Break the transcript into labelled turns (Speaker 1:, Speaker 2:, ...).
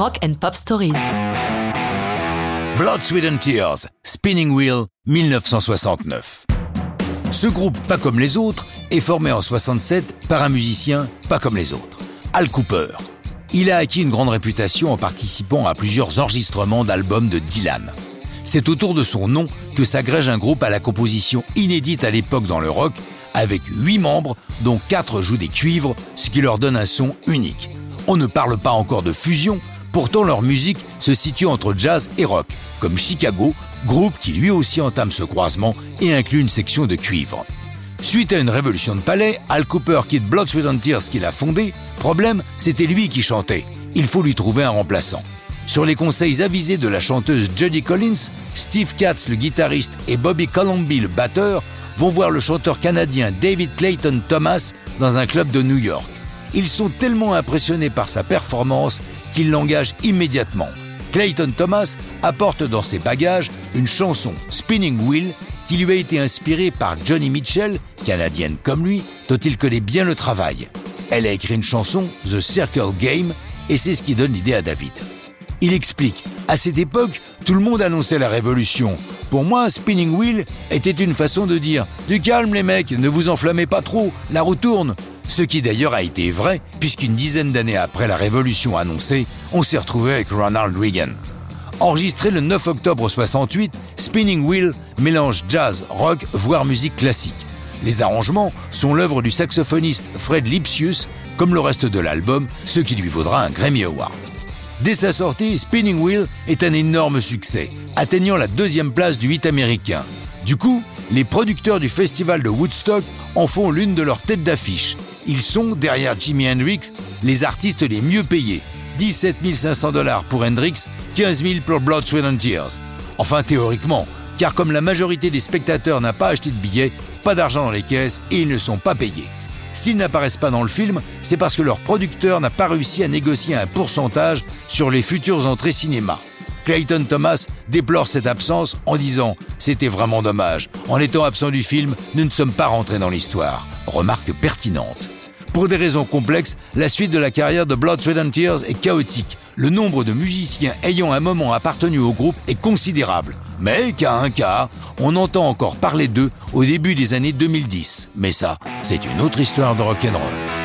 Speaker 1: Rock and Pop Stories.
Speaker 2: Blood, Sweat and Tears, Spinning Wheel, 1969. Ce groupe pas comme les autres est formé en 67 par un musicien pas comme les autres, Al Cooper. Il a acquis une grande réputation en participant à plusieurs enregistrements d'albums de Dylan. C'est autour de son nom que s'agrège un groupe à la composition inédite à l'époque dans le rock, avec huit membres, dont quatre jouent des cuivres, ce qui leur donne un son unique. On ne parle pas encore de fusion, pourtant leur musique se situe entre jazz et rock, comme Chicago, groupe qui lui aussi entame ce croisement et inclut une section de cuivre. Suite à une révolution de palais, Al Cooper quitte Blood, Sweat and Tears qu'il a fondé. Problème, c'était lui qui chantait. Il faut lui trouver un remplaçant. Sur les conseils avisés de la chanteuse Judy Collins, Steve Katz, le guitariste, et Bobby Colomby, le batteur, vont voir le chanteur canadien David Clayton Thomas dans un club de New York. Ils sont tellement impressionnés par sa performance qu'ils l'engagent immédiatement. Clayton Thomas apporte dans ses bagages une chanson Spinning Wheel qui lui a été inspirée par Johnny Mitchell, canadienne comme lui, dont il connaît bien le travail. Elle a écrit une chanson, The Circle Game, et c'est ce qui donne l'idée à David. Il explique, à cette époque, tout le monde annonçait la révolution. Pour moi, Spinning Wheel était une façon de dire Du calme les mecs, ne vous enflammez pas trop, la roue tourne. Ce qui d'ailleurs a été vrai, puisqu'une dizaine d'années après la révolution annoncée, on s'est retrouvé avec Ronald Reagan. Enregistré le 9 octobre 68, Spinning Wheel mélange jazz, rock, voire musique classique. Les arrangements sont l'œuvre du saxophoniste Fred Lipsius, comme le reste de l'album, ce qui lui vaudra un Grammy Award. Dès sa sortie, Spinning Wheel est un énorme succès, atteignant la deuxième place du hit américain. Du coup, les producteurs du festival de Woodstock en font l'une de leurs têtes d'affiche. Ils sont, derrière Jimi Hendrix, les artistes les mieux payés. 17 500 dollars pour Hendrix, 15 000 pour Blood, Sweat and Tears. Enfin théoriquement, car comme la majorité des spectateurs n'a pas acheté de billets, pas d'argent dans les caisses et ils ne sont pas payés. S'ils n'apparaissent pas dans le film, c'est parce que leur producteur n'a pas réussi à négocier un pourcentage sur les futures entrées cinéma. Clayton Thomas déplore cette absence en disant C'était vraiment dommage. En étant absent du film, nous ne sommes pas rentrés dans l'histoire. Remarque pertinente. Pour des raisons complexes, la suite de la carrière de Blood, Sweat and Tears est chaotique. Le nombre de musiciens ayant un moment appartenu au groupe est considérable. Mais, qu'à un cas, on entend encore parler d'eux au début des années 2010. Mais ça, c'est une autre histoire de rock'n'roll.